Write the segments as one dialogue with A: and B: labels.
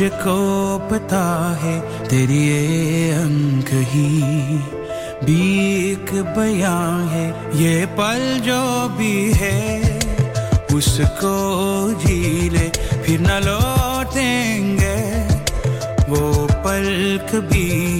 A: तुझको पता है, तेरी ये अंक ही बीक बया है। ये पल जो भी है, उसको जी ले फिर न लौटेंगे। वो पल कभी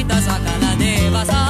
B: した
C: 魚では
D: さ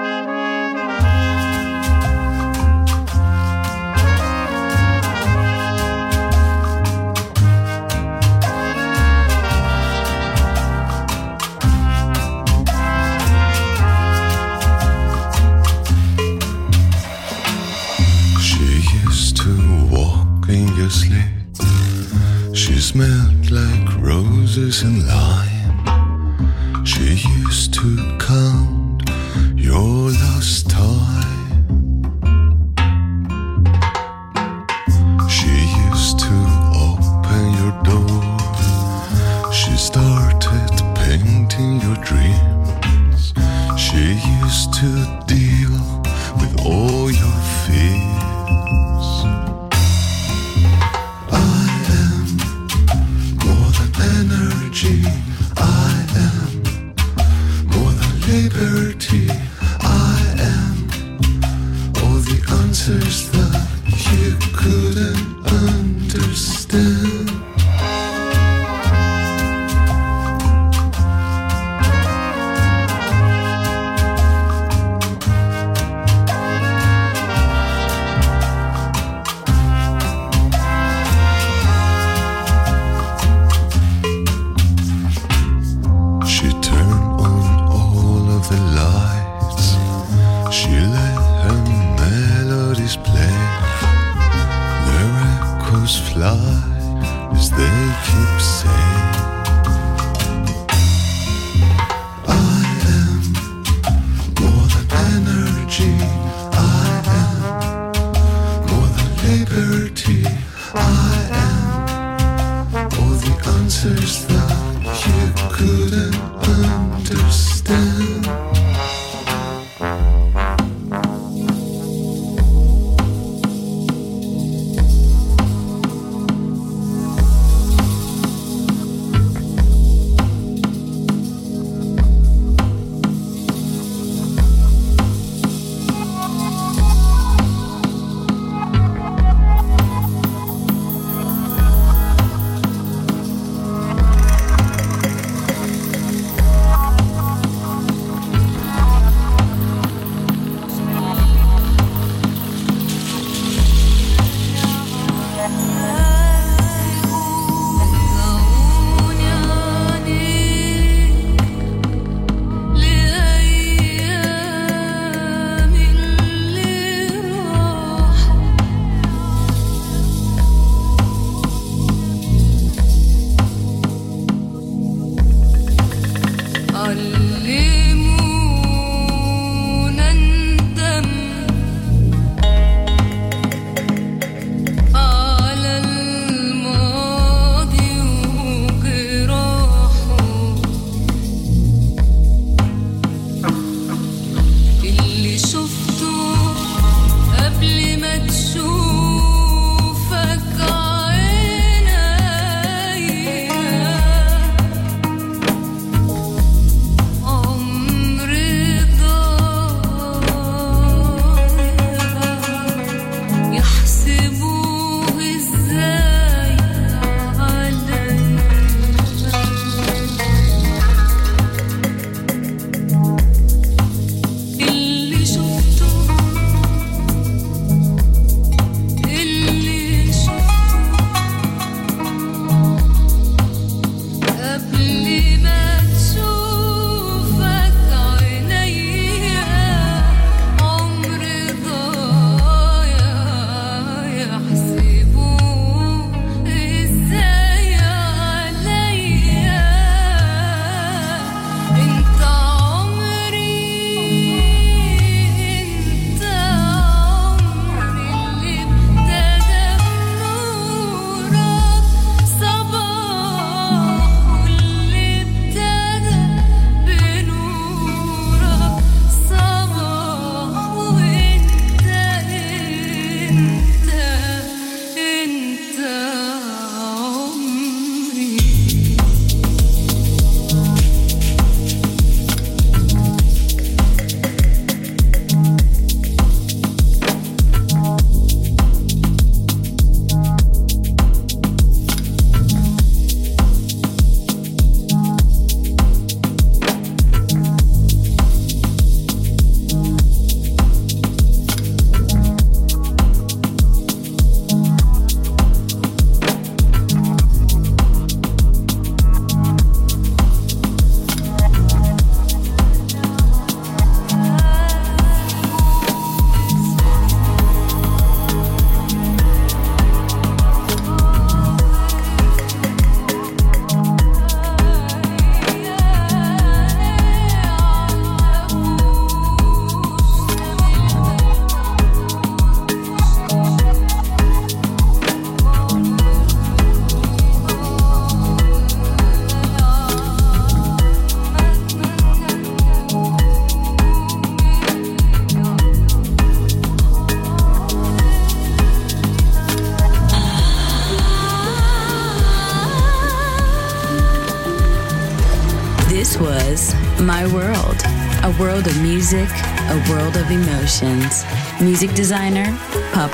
E: She used to count your lost time. She used to open your door. She started painting your.